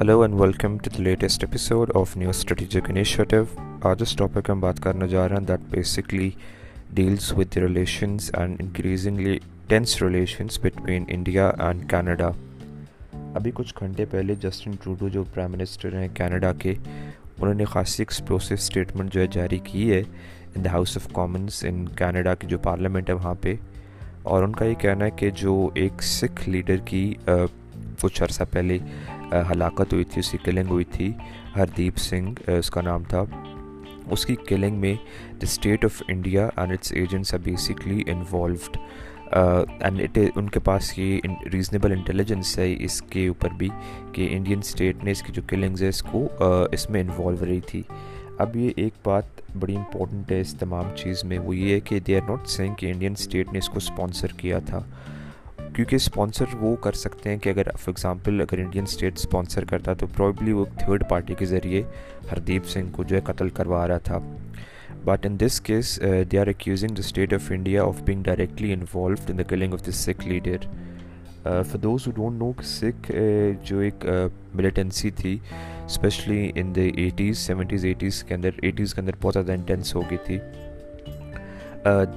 Hello and welcome to the latest episode of new strategic initiative آج اس topic ہم بات کرنے جا رہے ہیں that basically deals with relations and increasingly tense relations between India and Canada ابھی کچھ گھنٹے پہلے جسٹن ٹروڈو جو پرائم منسٹر ہیں کینیڈا کے انہوں نے خاصی ایکسپلوسو اسٹیٹمنٹ جو ہے جاری کی ہے in the house of commons in Canada کی جو پارلیمنٹ ہے وہاں پہ اور ان کا یہ کہنا ہے کہ جو ایک سکھ لیڈر کی کچھ عرصہ پہلے ہلاکت ہوئی تھی اس کی کلنگ ہوئی تھی ہردیپ سنگھ اس کا نام تھا اس کی کلنگ میں the state of India and it's basically involved ان کے پاس یہ ریزنیبل انٹیلیجنس ہے اس کے اوپر بھی کہ انڈین اسٹیٹ نے اس کی جو کلنگز ہے اس کو اس میں انوالو رہی تھی اب یہ ایک بات بڑی امپورٹنٹ ہے اس تمام چیز میں وہ یہ ہے کہ دے آر ناٹ سینگ کہ انڈین اسٹیٹ نے اس کو اسپانسر کیا تھا کیونکہ اسپانسر وہ کر سکتے ہیں کہ اگر فار ایگزامپل اگر انڈین اسٹیٹ اسپانسر کرتا تو پرابلی وہ تھرڈ پارٹی کے ذریعے ہردیپ سنگھ کو جو ہے قتل کروا رہا تھا but in this case they are accusing the state of India of being directly involved in the killing of the Sikh leader for those who don't know Sikh جو ایک ملیٹنسی uh, تھی especially in the eighties seventies eighties کے اندر eighties کے اندر بہت زیادہ intense ہو گئی تھی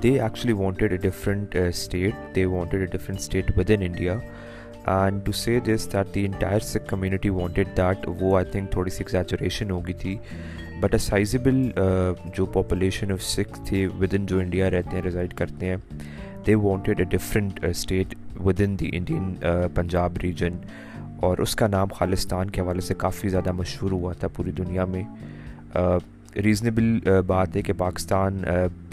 they actually wanted a different state they wanted a different state with India and the entire Sikh community wanted that وہ آئی تھنک تھوڑی سی ایک سیچوریشن ہوگی تھی بٹ اے سائزبل جو پاپولیشن آف سکھ تھے ود ان جو انڈیا رہتے ہیں ریزائڈ کرتے ہیں they wanted a different state within the Indian Punjab region اور اس کا نام خالستان کے حوالے سے کافی زیادہ مشہور ہوا تھا پوری دنیا میں uh, ریزنیبل بات ہے کہ Pakistan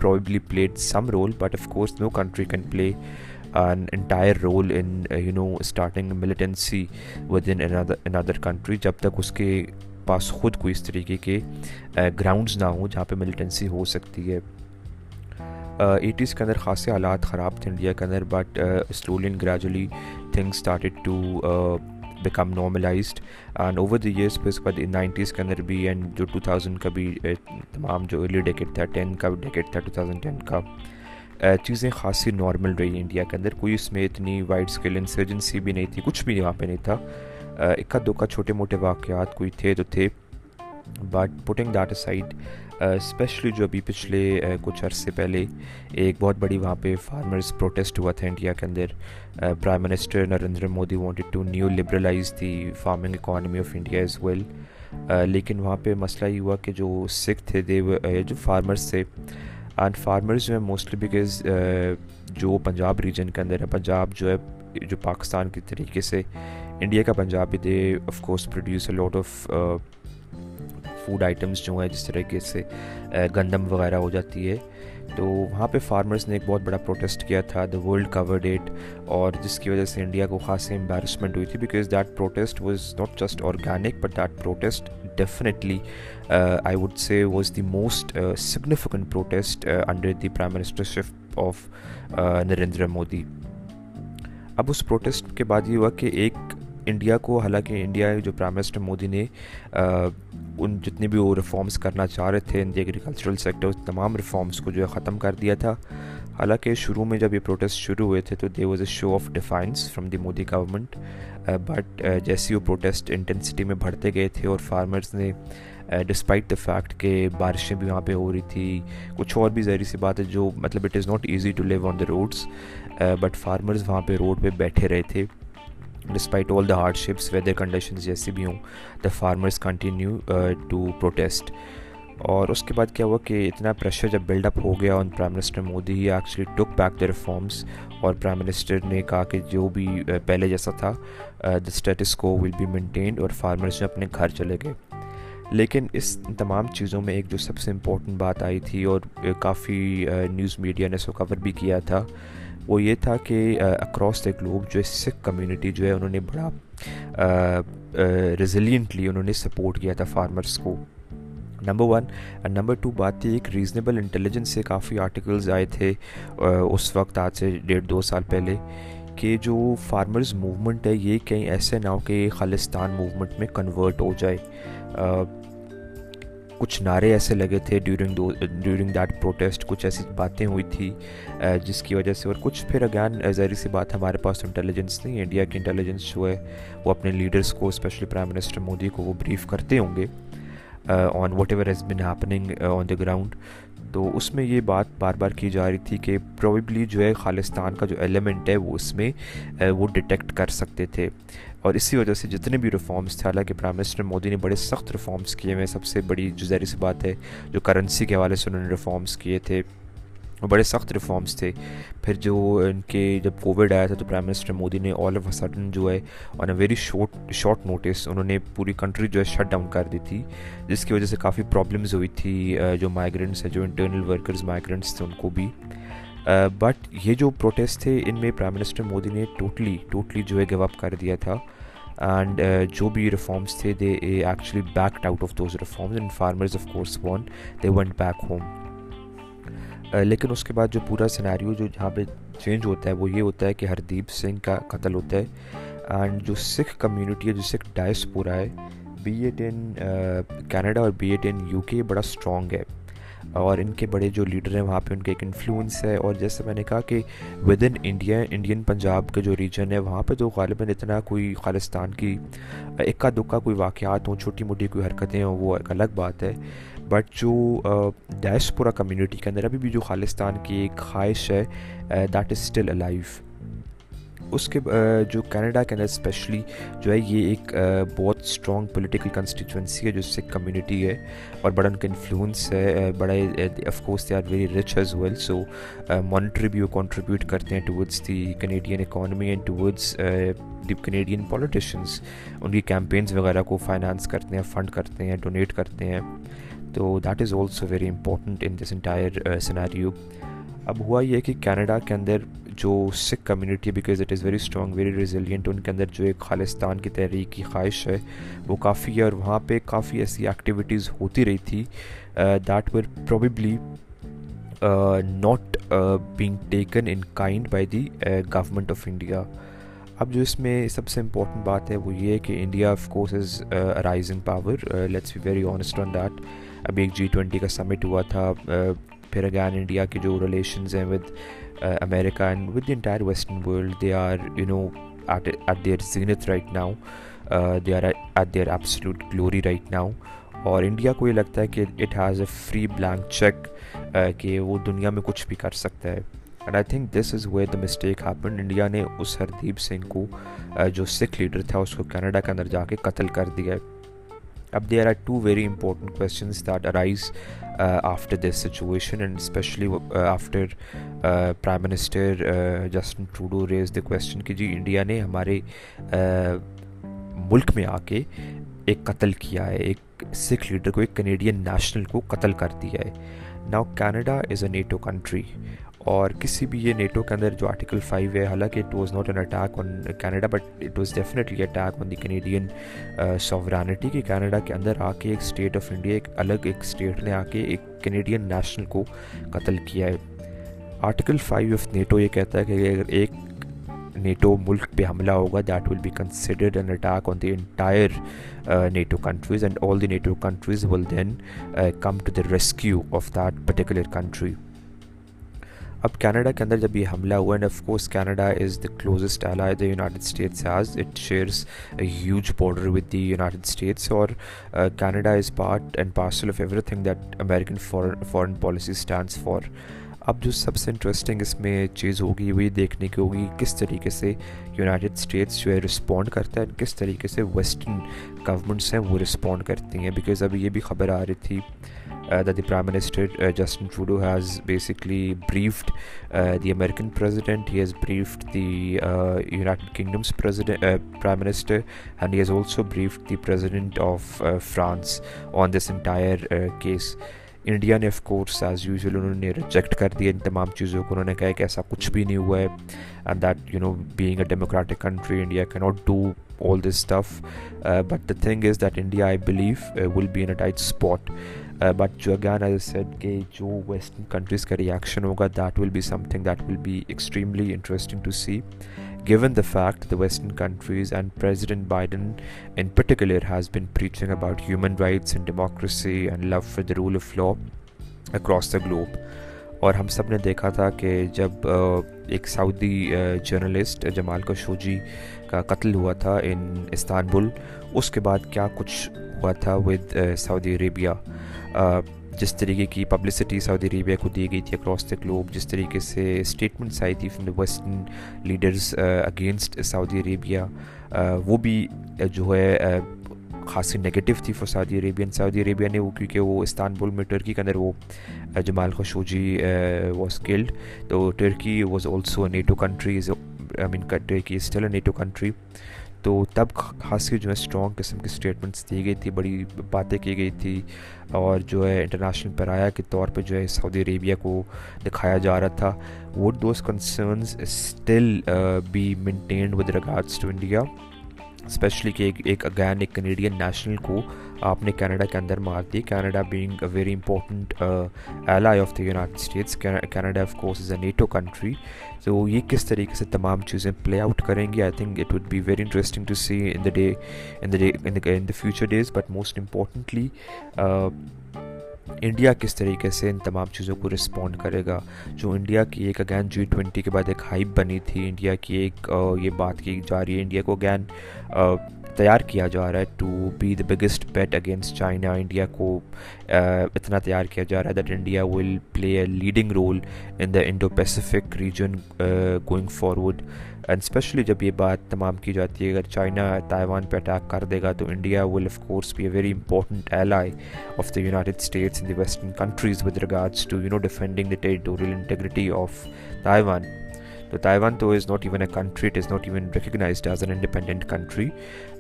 probably played some role but of course no country can play entire role in you know starting militancy within other country جب تک اس کے پاس خود کوئی اس طریقے کے گراؤنڈز نہ ہوں جہاں پہ ملیٹنسی ہو سکتی ہے ایٹیز کے اندر خاصے حالات خراب تھے انڈیا کے اندر but slowly and gradually thing started to become normalized and over the years پھر اس کے بعد نائنٹیز کے اندر بھی اینڈ جو ٹو تھاؤزنڈ کا بھی تمام جو ارلی ڈیکٹ تھا ٹین کا بھی تھا ٹو تھاؤزنڈ ٹین کا چیزیں خاصی نارمل رہی انڈیا کے اندر کوئی اس میں اتنی وائڈ اسکیل انسرجنسی بھی نہیں تھی کچھ بھی یہاں پہ نہیں تھا اکا دو کا چھوٹے موٹے واقعات کوئی تھے تو تھے but putting that side especially جو ابھی پچھلے کچھ عرصے پہلے ایک بہت بڑی وہاں پہ فارمرز پروٹیسٹ ہوا تھا انڈیا کے اندر prime minister Narendra Modi wanted to neoliberalize the farming economy of India as well لیکن وہاں پہ مسئلہ یہ ہوا کہ جو سکھ تھے جو فارمرس تھے اینڈ فارمرز جو ہیں موسٹلی بیکاز جو پنجاب ریجن کے اندر ہے پنجاب جو ہے جو پاکستان کے طریقے سے انڈیا کا پنجاب بھی they of course produce a lot of food items جو ہیں جس طریقے سے گندم وغیرہ ہو جاتی ہے تو وہاں پہ فارمرز نے ایک بہت بڑا پروٹیسٹ کیا تھا دا ورلڈ کور ڈیٹ اور جس کی وجہ سے انڈیا کو خاصی امبیرسمنٹ ہوئی تھی because that protest was not just organic but that protest definitely I would say was the most significant protest under the prime ministership of Narendra Modi اب اس پروٹیسٹ کے بعد یہ ہوا کہ ایک انڈیا کو حالانکہ انڈیا جو پرائم منسٹر مودی نے ان جتنے بھی وہ ریفارمز کرنا چاہ رہے تھے ان ایگریکلچرل سیکٹر اس تمام ریفارمز کو جو ہے ختم کر دیا تھا حالانکہ شروع میں جب یہ پروٹیسٹ شروع ہوئے تھے تو they was a show of defiance from the Modi government but جیسی وہ پروٹیسٹ انٹینسٹی میں بڑھتے گئے تھے اور فارمرز نے ڈسپائٹ دی فیکٹ کہ بارشیں بھی وہاں پہ ہو رہی تھی کچھ اور بھی ظاہری سی بات ہے جو مطلب it is not easy to live on the roads but farmers وہاں پہ روڈ پہ بیٹھے رہے تھے despite all the hardships weather conditions جیسے بھی ہوں the farmers continue to protest اور اس کے بعد کیا ہوا کہ اتنا پریشر جب بلڈ اپ ہو گیا اور prime minister Modi he actually took back the reforms اور پرائم منسٹر نے کہا کہ جو بھی uh, پہلے جیسا تھا the status quo will be maintained اور فارمرس جو اپنے گھر چلے گئے لیکن اس تمام چیزوں میں ایک جو سب سے امپورٹنٹ بات آئی تھی اور uh, کافی نیوز uh, میڈیا نے اس کو کور بھی کیا تھا وہ یہ تھا کہ اکراس گلوب جو ہے سکھ کمیونٹی جو ہے انہوں نے بڑا ریزیلینٹلی انہوں نے سپورٹ کیا تھا فارمرس کو نمبر ون نمبر ٹو بات تھی ایک ریزنیبل انٹیلیجنس سے کافی آرٹیکلز آئے تھے اس وقت آج سے ڈیڑھ دو سال پہلے کہ جو فارمرز موومنٹ ہے یہ کہیں ایسے نہ ہو کہ خالستان موومنٹ میں کنورٹ ہو جائے کچھ نعرے ایسے لگے تھے ڈیورنگ ڈیورنگ دیٹ پروٹیسٹ کچھ ایسی باتیں ہوئی تھی جس کی وجہ سے اور کچھ پھر اگین ظاہر سی بات ہمارے پاس تو انٹیلیجنس نہیں انڈیا کی انٹیلیجنس جو ہے وہ اپنے لیڈرس کو اسپیشلی پرائم منسٹر مودی کو وہ بریف کرتے ہوں گے on whatever is been happening on the ground تو اس میں یہ بات بار بار کی جا رہی تھی کہ پروبیبلی جو ہے خالصان کا جو ایلیمنٹ ہے وہ اس میں وہ ڈیٹیکٹ کر سکتے تھے اور اسی وجہ سے جتنے بھی ریفارمز تھے حالانکہ پرائم منسٹر مودی نے بڑے سخت ریفارمز کیے ہوئے سب سے بڑی جو ظاہری سی بات ہے جو کرنسی کے حوالے سے انہوں نے ریفارمز کیے تھے بڑے سخت ریفارمز تھے پھر جو ان کے جب کووڈ آیا تھا تو پرائم منسٹر مودی نے آل آف اے سڈن جو ہے on a very short short notice انہوں نے پوری کنٹری جو ہے شٹ ڈاؤن کر دی تھی جس کی وجہ سے کافی پرابلمز ہوئی تھی جو مائیگرنٹس ہیں جو انٹرنل ورکرز مائیگرنٹس تھے ان کو بھی بٹ یہ جو پروٹیسٹ تھے ان میں پرائم منسٹر مودی نے ٹوٹلی ٹوٹلی جو ہے گو اپ کر دیا تھا اینڈ جو بھی ریفارمس تھے they a actually backed out of those reforms and farmers of course won they went back home لیکن اس کے بعد جو پورا سیناریو جو جہاں پہ چینج ہوتا ہے وہ یہ ہوتا ہے کہ ہردیپ سنگھ کا قتل ہوتا ہے اینڈ جو سکھ کمیونٹی ہے جو سکھ ڈائس پورا ہے بی ایڈ ان کینیڈا اور be it in U K بڑا اسٹرانگ ہے اور ان کے بڑے جو لیڈر ہیں وہاں پہ ان کے ایک انفلوئنس ہے اور جیسے میں نے کہا کہ ود انڈیا انڈین پنجاب کے جو ریجن ہے وہاں پہ تو غالباً اتنا کوئی خالستان کی اکا دکا کوئی واقعات ہوں چھوٹی موٹی کوئی حرکتیں ہوں وہ ایک الگ بات ہے بٹ جو ڈیش پورا کمیونٹی کے اندر ابھی بھی جو خالستان کی ایک خواہش ہے دیٹ از اسٹل الائف اس کے جو کینیڈا کے اندر اسپیشلی جو ہے یہ ایک بہت اسٹرانگ پولیٹیکل کنسٹیچوئنسی ہے جو اس سے کمیونٹی ہے اور بڑا ان کا انفلوئنس ہے بڑا of course they are very rich as well so monetary بھی وہ کانٹریبیوٹ کرتے ہیں towards the Canadian economy and the Canadian politicians ان کی کیمپینس وغیرہ کو فائنانس کرتے ہیں فنڈ کرتے ہیں ڈونیٹ کرتے ہیں تو that is also very important in this entire scenario اب ہوا یہ کہ کینیڈا کے اندر جو Sikh community because it is very strong very resilient ان کے اندر جو ایک خالصان کی تحریک کی خواہش ہے وہ کافی ہے اور وہاں پہ کافی ایسی ایکٹیویٹیز ہوتی رہی تھی that were probably not being taken in kind by the government of India اب جو اس میں سب سے امپورٹنٹ بات ہے وہ یہ ہے کہ India of course is rising power let's be very honest on that ابھی ایک جی ٹوینٹی کا سمٹ ہوا تھا پھر اگین انڈیا کے جو ریلیشنز ہیں with America and with the entire western world they are you know at their zenith right now they are at their absolute glory right now اور انڈیا کو یہ لگتا ہے کہ it has a free blank cheque کہ وہ دنیا میں کچھ بھی کر سکتا ہے and I think this is where the mistake happen India نے اس ہردیپ سنگھ کو uh, جو سکھ لیڈر تھا اس کو کینیڈا کے اندر جا کے قتل کر دیا ہے اب there are two very important that arise after this situation and especially after prime minister Justin Trudeau raise the question کہ جی انڈیا نے ہمارے ملک میں آ کے ایک قتل کیا ہے ایک سکھ لیڈر کو ایک کنیڈین نیشنل کو قتل کر دیا ہے now Canada is a NATO country اور کسی بھی یہ نیٹو کے اندر جو آرٹیکل فائیو ہے حالانکہ it was not an attack on Canada but it was definitely attack on the Canadian sovereignty کہ کینیڈا کے اندر آ کے ایک اسٹیٹ آف انڈیا ایک الگ ایک اسٹیٹ نے آ کے ایک کینیڈین نیشنل کو قتل کیا ہے آرٹیکل فائیو آف نیٹو یہ کہتا ہے کہ اگر ایک نیٹو ملک پہ حملہ ہوگا that will be considered an attack on the entire NATO countries and all the NATO countries will then come to the rescue of that particular country اب کینیڈا کے اندر جب یہ حملہ ہوا and of course Canada is the closest ally the United States as it shares huge border with the United States اور uh, Canada is part and parcel of everything that American foreign policy stands for اب جو سب سے interesting اس میں چیز ہوگی وہ یہ دیکھنے کی ہوگی کس طریقے سے یونائٹڈ اسٹیٹس جو ہے رسپونڈ کرتا ہے کس طریقے سے ویسٹرن گورنمنٹس ہیں وہ رسپونڈ کرتی ہیں بیکاز اب یہ بھی خبر آ رہی تھی the prime minister Justin Trudeau has basically briefed the American president he has briefed the United Kingdoms prime minister and he has also briefed the president of France on this entire case India نے of course as usual انہوں نے reject کر دیا ان تمام چیزوں کو انہوں نے کہا کہ ایسا کچھ بھی نہیں ہوا ہے and that you know being a democratic country India کی not do all this tough but the thing is that India I believe will be in a tight spot but جو اگین سیٹ کہ جو western countries کا reaction ہوگا that will be something that will be extremely interesting to see the fact the western countries and president Biden in particular has been preaching about human rights and democracy and love the rule of law across the globe اور ہم سب نے دیکھا تھا کہ جب uh, ایک Saudi journalist uh, uh, Jamal Khashoggi کا قتل ہوا تھا ان استانبول اس کے بعد کیا کچھ ہوا تھا ود سعودی عربیہ جس طریقے کی پبلسٹی سعودی عربیہ کو دی گئی تھی اکراس دا گلوب جس طریقے سے اسٹیٹمنٹس آئی تھی from the western leaders against Saudi Arabia وہ بھی جو ہے خاصی نگیٹیو تھی for Saudi Arabia Saudi Arabia نے وہ کیونکہ وہ استانبول میں ٹرکی کے اندر وہ جمال خشوجی واز کلڈ تو Turkey was also a NATO countries I mean Turkey still a NATO country تو تب خاص کے جو ہے اسٹرانگ قسم کی اسٹیٹمنٹس دی گئی تھی بڑی باتیں کی گئی تھی اور جو ہے انٹرنیشنل پرایا کے طور پہ جو ہے سعودی عربیہ کو دکھایا جا رہا تھا وہ those concerns still be maintained with regards to India especially کہ ایک ایک اگین کینیڈین نیشنل کو آپ نے کینیڈا کے اندر مار دی Canada being a very important ally of the United States Canada of course is a NATO country تو یہ کس طریقے سے تمام چیزیں پلے آؤٹ کریں گی I think it would be very interesting to see in the day in the future days but most importantly India کس طریقے سے ان تمام چیزوں کو رسپونڈ کرے گا جو انڈیا کی ایک اگین جی ٹوینٹی کے بعد ایک ہائپ بنی تھی انڈیا کی ایک یہ بات کی جا رہی ہے انڈیا کو اگین تیار کیا جا رہا ہے to be the biggest bet against China India کو اتنا تیار کیا جا رہا ہے that India will play a leading role in the Indo Pacific region going forward and especially جب یہ بات تمام کی جاتی ہے اگر چائنا تائیوان پہ اٹیک کر دے گا تو India will of course be a very important ally of the United States in the western countries with regards to you know defending the territorial integrity of Taiwan تو Taiwan تو is not even a country it is not recognized as an independent country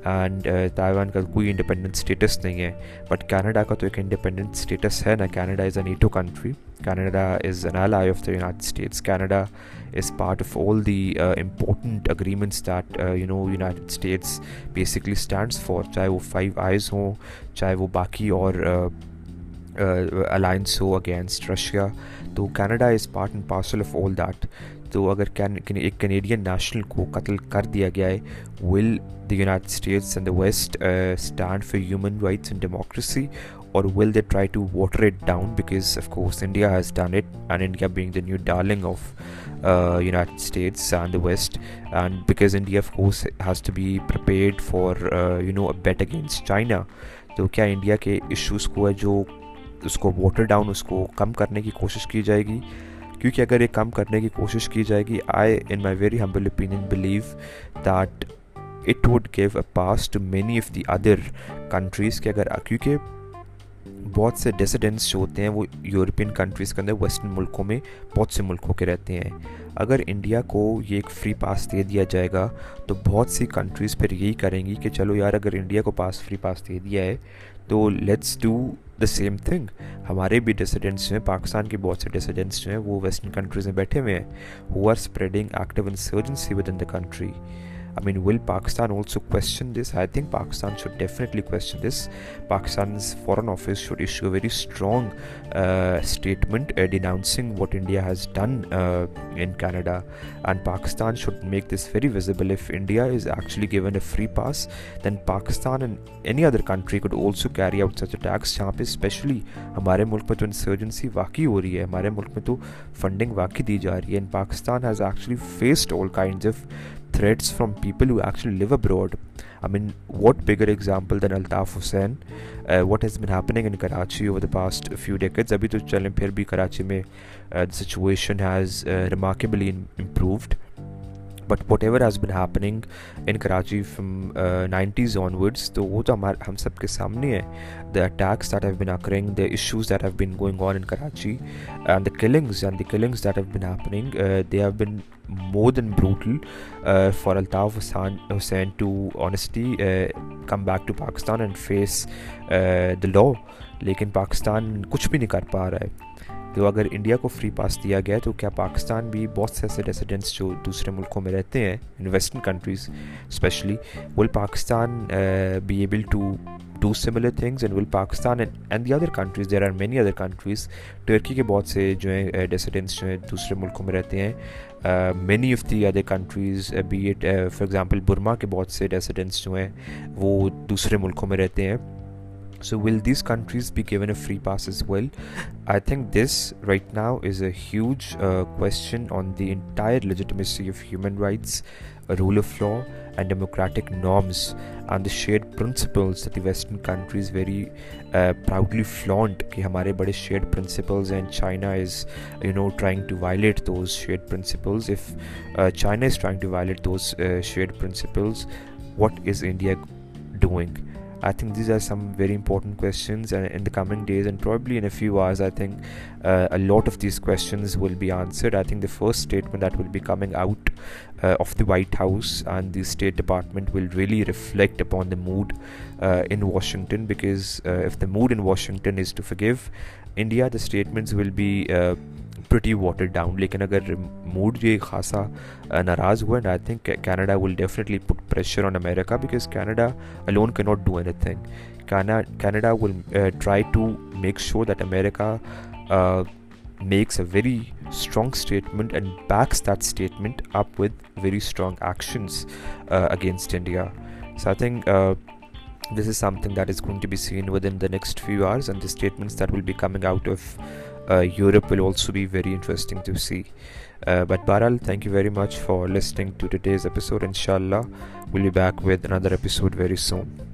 and Taiwan کا کوئی independent status نہیں ہے but Canada کا تو ایک independent status ہے نہ Canada is a NATO country Canada is an allied states Canada is part of all the important agreement states basically stands for چاہے وہ فائیو آئیز ہوں چاہے وہ باقی اور الائنس ہو اگینسٹ رشیا تو Canada is part and parcel of all that تو اگر ایک کینیڈین نیشنل کو قتل کر دیا گیا ہے will United States and the west stand for human rights and democracy اور will they try to water it down because of course India has done it and India being the new darling of United States and and the west because India of course has to be prepared for you know bet against China تو کیا India کے issues کو ہے جو اس کو water down اس کو کم کرنے کی کوشش کی جائے گی کیونکہ اگر یہ کم کرنے کی کوشش کی جائے گی I in my very humble opinion believe that it would give a pass to many of the other countries کہ اگر کیونکہ بہت سے ڈیسیڈنٹس جو ہوتے ہیں وہ یورپین کنٹریز کے اندر ویسٹرن ملکوں میں بہت سے ملکوں کے رہتے ہیں اگر انڈیا کو یہ ایک فری پاس دے دیا جائے گا تو بہت سی کنٹریز پھر یہی کریں گی کہ چلو یار اگر انڈیا کو پاس فری پاس دے دیا ہے تو let's do the same thing ہمارے بھی ڈیسیڈنٹس جو ہیں پاکستان کے بہت سے ڈیسیڈنٹس جو ہیں وہ ویسٹرن کنٹریز میں بیٹھے ہوئے ہیں who are spreading active insurgency within the country will پاکستانسچن shouldn't Pakistan office should issue a very strong statement what India has done in Canada and Pakistan should make this very visible free pass then Pakistan and any other country کوئی پہ especially ہمارے ملک میں تو insurgency واقعی ہو رہی ہے ہمارے ملک میں تو فنڈنگ واقعی دی جا رہی ہے and Pakistan has had of threats from people who actually live threats from people live abroad I mean what bigger example than Altaf Hussain what has been happening in Karachi over the past few decades ابھی تو چلیں پھر بھی کراچی میں situation has remarkably improved. But whatever has been happening in Karachi from nineties onwards تو وہ تو ہمارے ہم سب کے سامنے ہے مو دین بھوٹل for Altaf Hussain Hussain to honestly come back to Pakistan and face the law لیکن پاکستان کچھ بھی نہیں کر پا رہا ہے تو اگر انڈیا کو فری پاس دیا گیا تو کیا پاکستان بھی بہت سے ایسے ریسیڈنٹس جو دوسرے ملکوں میں رہتے ہیں in western countries especially will Pakistan be able to do similar things and will Pakistan and the other countries there are many other countries Turkey کے بہت سے جو ہیں ڈیسیڈنٹس جو ہیں دوسرے ملکوں میں رہتے ہیں many of the other countries be it for example Burma کے بہت سے ڈیسیڈنٹس جو ہیں وہ دوسرے ملکوں میں رہتے ہیں سو ویل دیز کنٹریز بھی given a free pass well I think this right now is a huge human rights rule of law and democratic norms and the shared principles western countries very proudly flaunt کہ ہمارے بڑے share principles and China is you know trying those share is trying those shares what is India doing I think these are some very important questions, and uh, in the coming days and probably in a few hours, I think uh, a lot of these questions will be answered. I think the first statement that will be coming out uh, of the White House and the State Department will really reflect upon the mood in Washington, because if the mood in Washington is to forgive India, the statements will be pretty water down لیکن اگر موڈ یہ خاصا ناراض ہوا and I think Canada will definitely put pressure on America because Canada alone can not do anything Canada will try to make sure that America makes a very strong statement and backs that statement up with very strong actions against India so I think this is something that is going to be seen with in the next few hours and the statements that will be coming out of Europe will also be very interesting to see but bar all thank you very much for listening to this episode ان شاء اللہ ولیک with another episode very soon